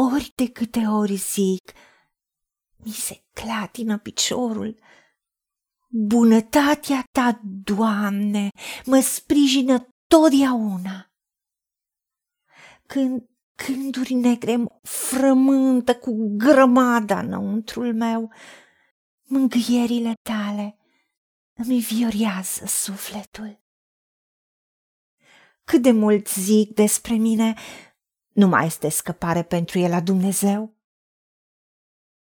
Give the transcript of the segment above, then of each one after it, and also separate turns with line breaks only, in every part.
ori de câte ori zic, mi se clatină piciorul. Bunătatea ta, Doamne, mă sprijină totdeauna. Când gânduri negre frământă cu grămada înăuntrul meu, mângâierile tale îmi viorează sufletul. Cât de mult zic despre mine, nu mai este scăpare pentru el la Dumnezeu.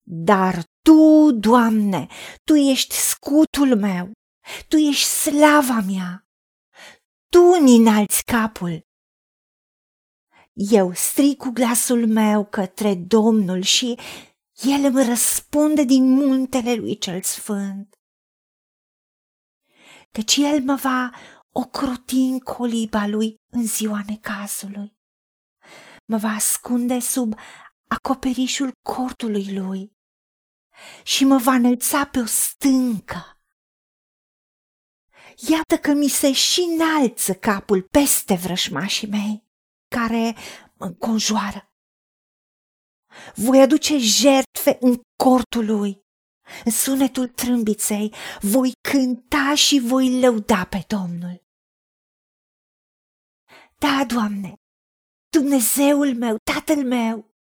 Dar Tu, Doamne, Tu ești scutul meu, Tu ești slava mea, Tu îmi înalți capul. Eu strig cu glasul meu către Domnul și El îmi răspunde din muntele lui cel sfânt. Căci El mă va ocroti în coliba lui în ziua necazului. Mă va ascunde sub acoperișul cortului lui și mă va înălța pe o stâncă. Iată că mi se și înalță capul peste vrășmașii mei, care mă înconjoară. Voi aduce jertfe în cortul lui, în sunetul trâmbiței, voi cânta și voi lăuda pe Domnul. Da, Doamne, Dumnezeul meu, Tatăl meu,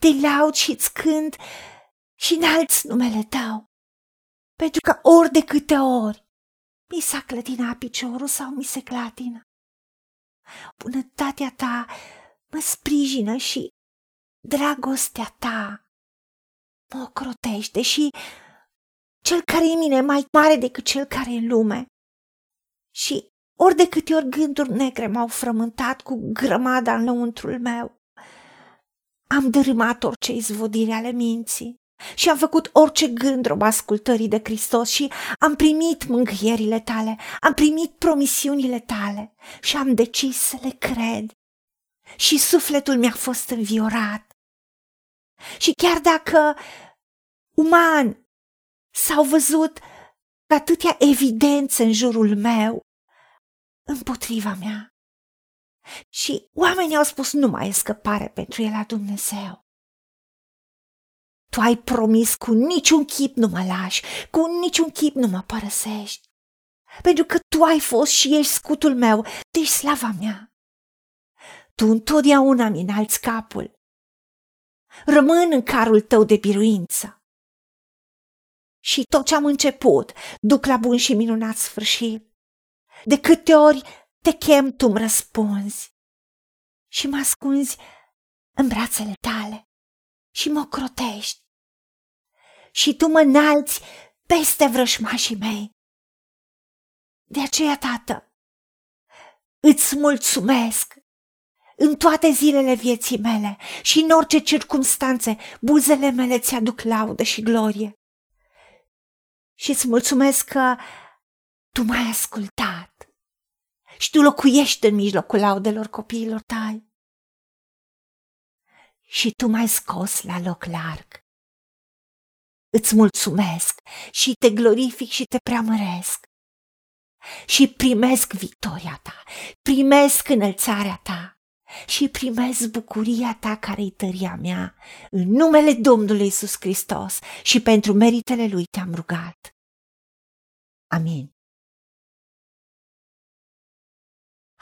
te laud și îți cânt și înalți numele tău, pentru că ori de câte ori mi s-a clătinat piciorul sau mi se clatină, bunătatea ta mă sprijină și dragostea ta mă ocrotește și cel care e mine mai mare decât cel care e în lume. Și ori de câte ori gânduri negre m-au frământat cu grămada în lăuntrul meu, am dărâmat orice izvodire ale minții și am făcut orice gând rob ascultării de Hristos și am primit mângâierile tale, am primit promisiunile tale și am decis să le cred. Și sufletul mi-a fost înviorat. Și chiar dacă uman s-au văzut atâtea evidențe în jurul meu, împotriva mea. Și oamenii au spus nu mai e scăpare pentru el la Dumnezeu. Tu ai promis cu niciun chip nu mă lași, cu niciun chip nu mă părăsești. Pentru că tu ai fost și ești scutul meu, deci slava mea. Tu întotdeauna mi înalți capul. Rămân în carul tău de biruință. Și tot ce am început, duc la bun și minunat sfârșit. De câte ori te chem, tu îmi răspunzi și mă ascunzi în brațele tale și mă crotești. Și tu mă înalți peste vrășmașii mei. De aceea, tată, îți mulțumesc în toate zilele vieții mele și în orice circunstanțe, buzele mele ți-aduc laudă și glorie. Și îți mulțumesc că tu m-ai ascultat și tu locuiești în mijlocul laudelor copiilor tăi. Și tu m-ai scos la loc larg. Îți mulțumesc și te glorific și te preamăresc. Și primesc victoria ta, primesc înălțarea ta și primesc bucuria ta care-i tăria mea. În numele Domnului Isus Hristos și pentru meritele Lui te-am rugat. Amin.